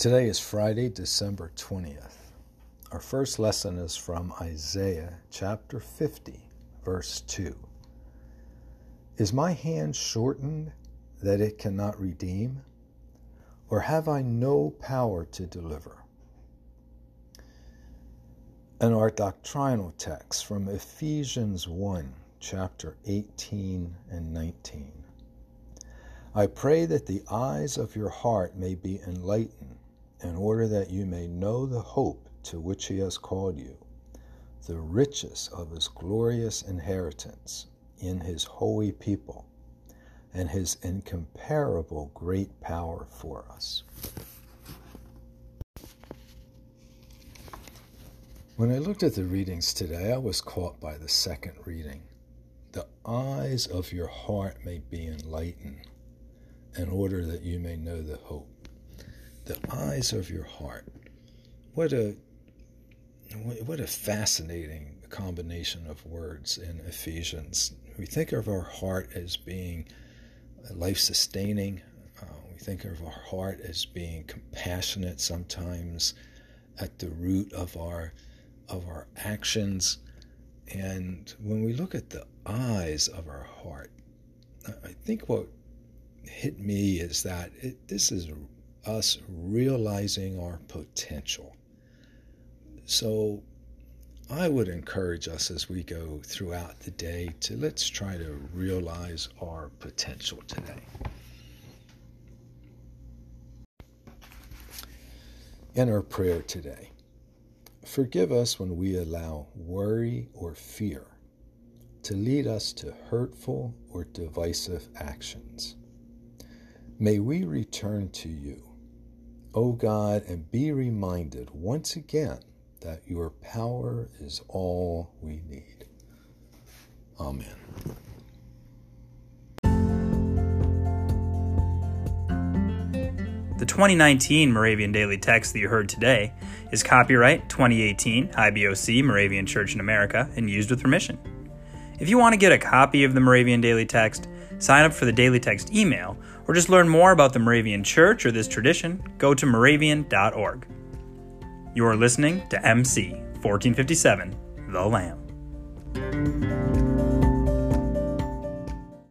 Today is Friday, December 20th. Our first lesson is from Isaiah chapter 50, verse 2. Is my hand shortened that it cannot redeem? Or have I no power to deliver? And our doctrinal text from Ephesians 1, chapter 18 and 19. I pray that the eyes of your heart may be enlightened in order that you may know the hope to which he has called you, the riches of his glorious inheritance in his holy people, and his incomparable great power for us. When I looked at the readings today, I was caught by the second reading. The eyes of your heart may be enlightened in order that you may know the hope the eyes of your heart. What a what a fascinating combination of words in Ephesians. We think of our heart as being life sustaining. Uh, we think of our heart as being compassionate sometimes at the root of our of our actions. And when we look at the eyes of our heart, I think what hit me is that it, this is us realizing our potential. So I would encourage us as we go throughout the day to let's try to realize our potential today. In our prayer today, forgive us when we allow worry or fear to lead us to hurtful or divisive actions. May we return to you O God, and be reminded once again that your power is all we need. Amen. The 2019 Moravian Daily Text that you heard today is copyright 2018 IBOC Moravian Church in America and used with permission. If you want to get a copy of the Moravian Daily Text, sign up for the Daily Text email, or just learn more about the Moravian Church or this tradition, go to moravian.org. You are listening to MC 1457, The Lamb.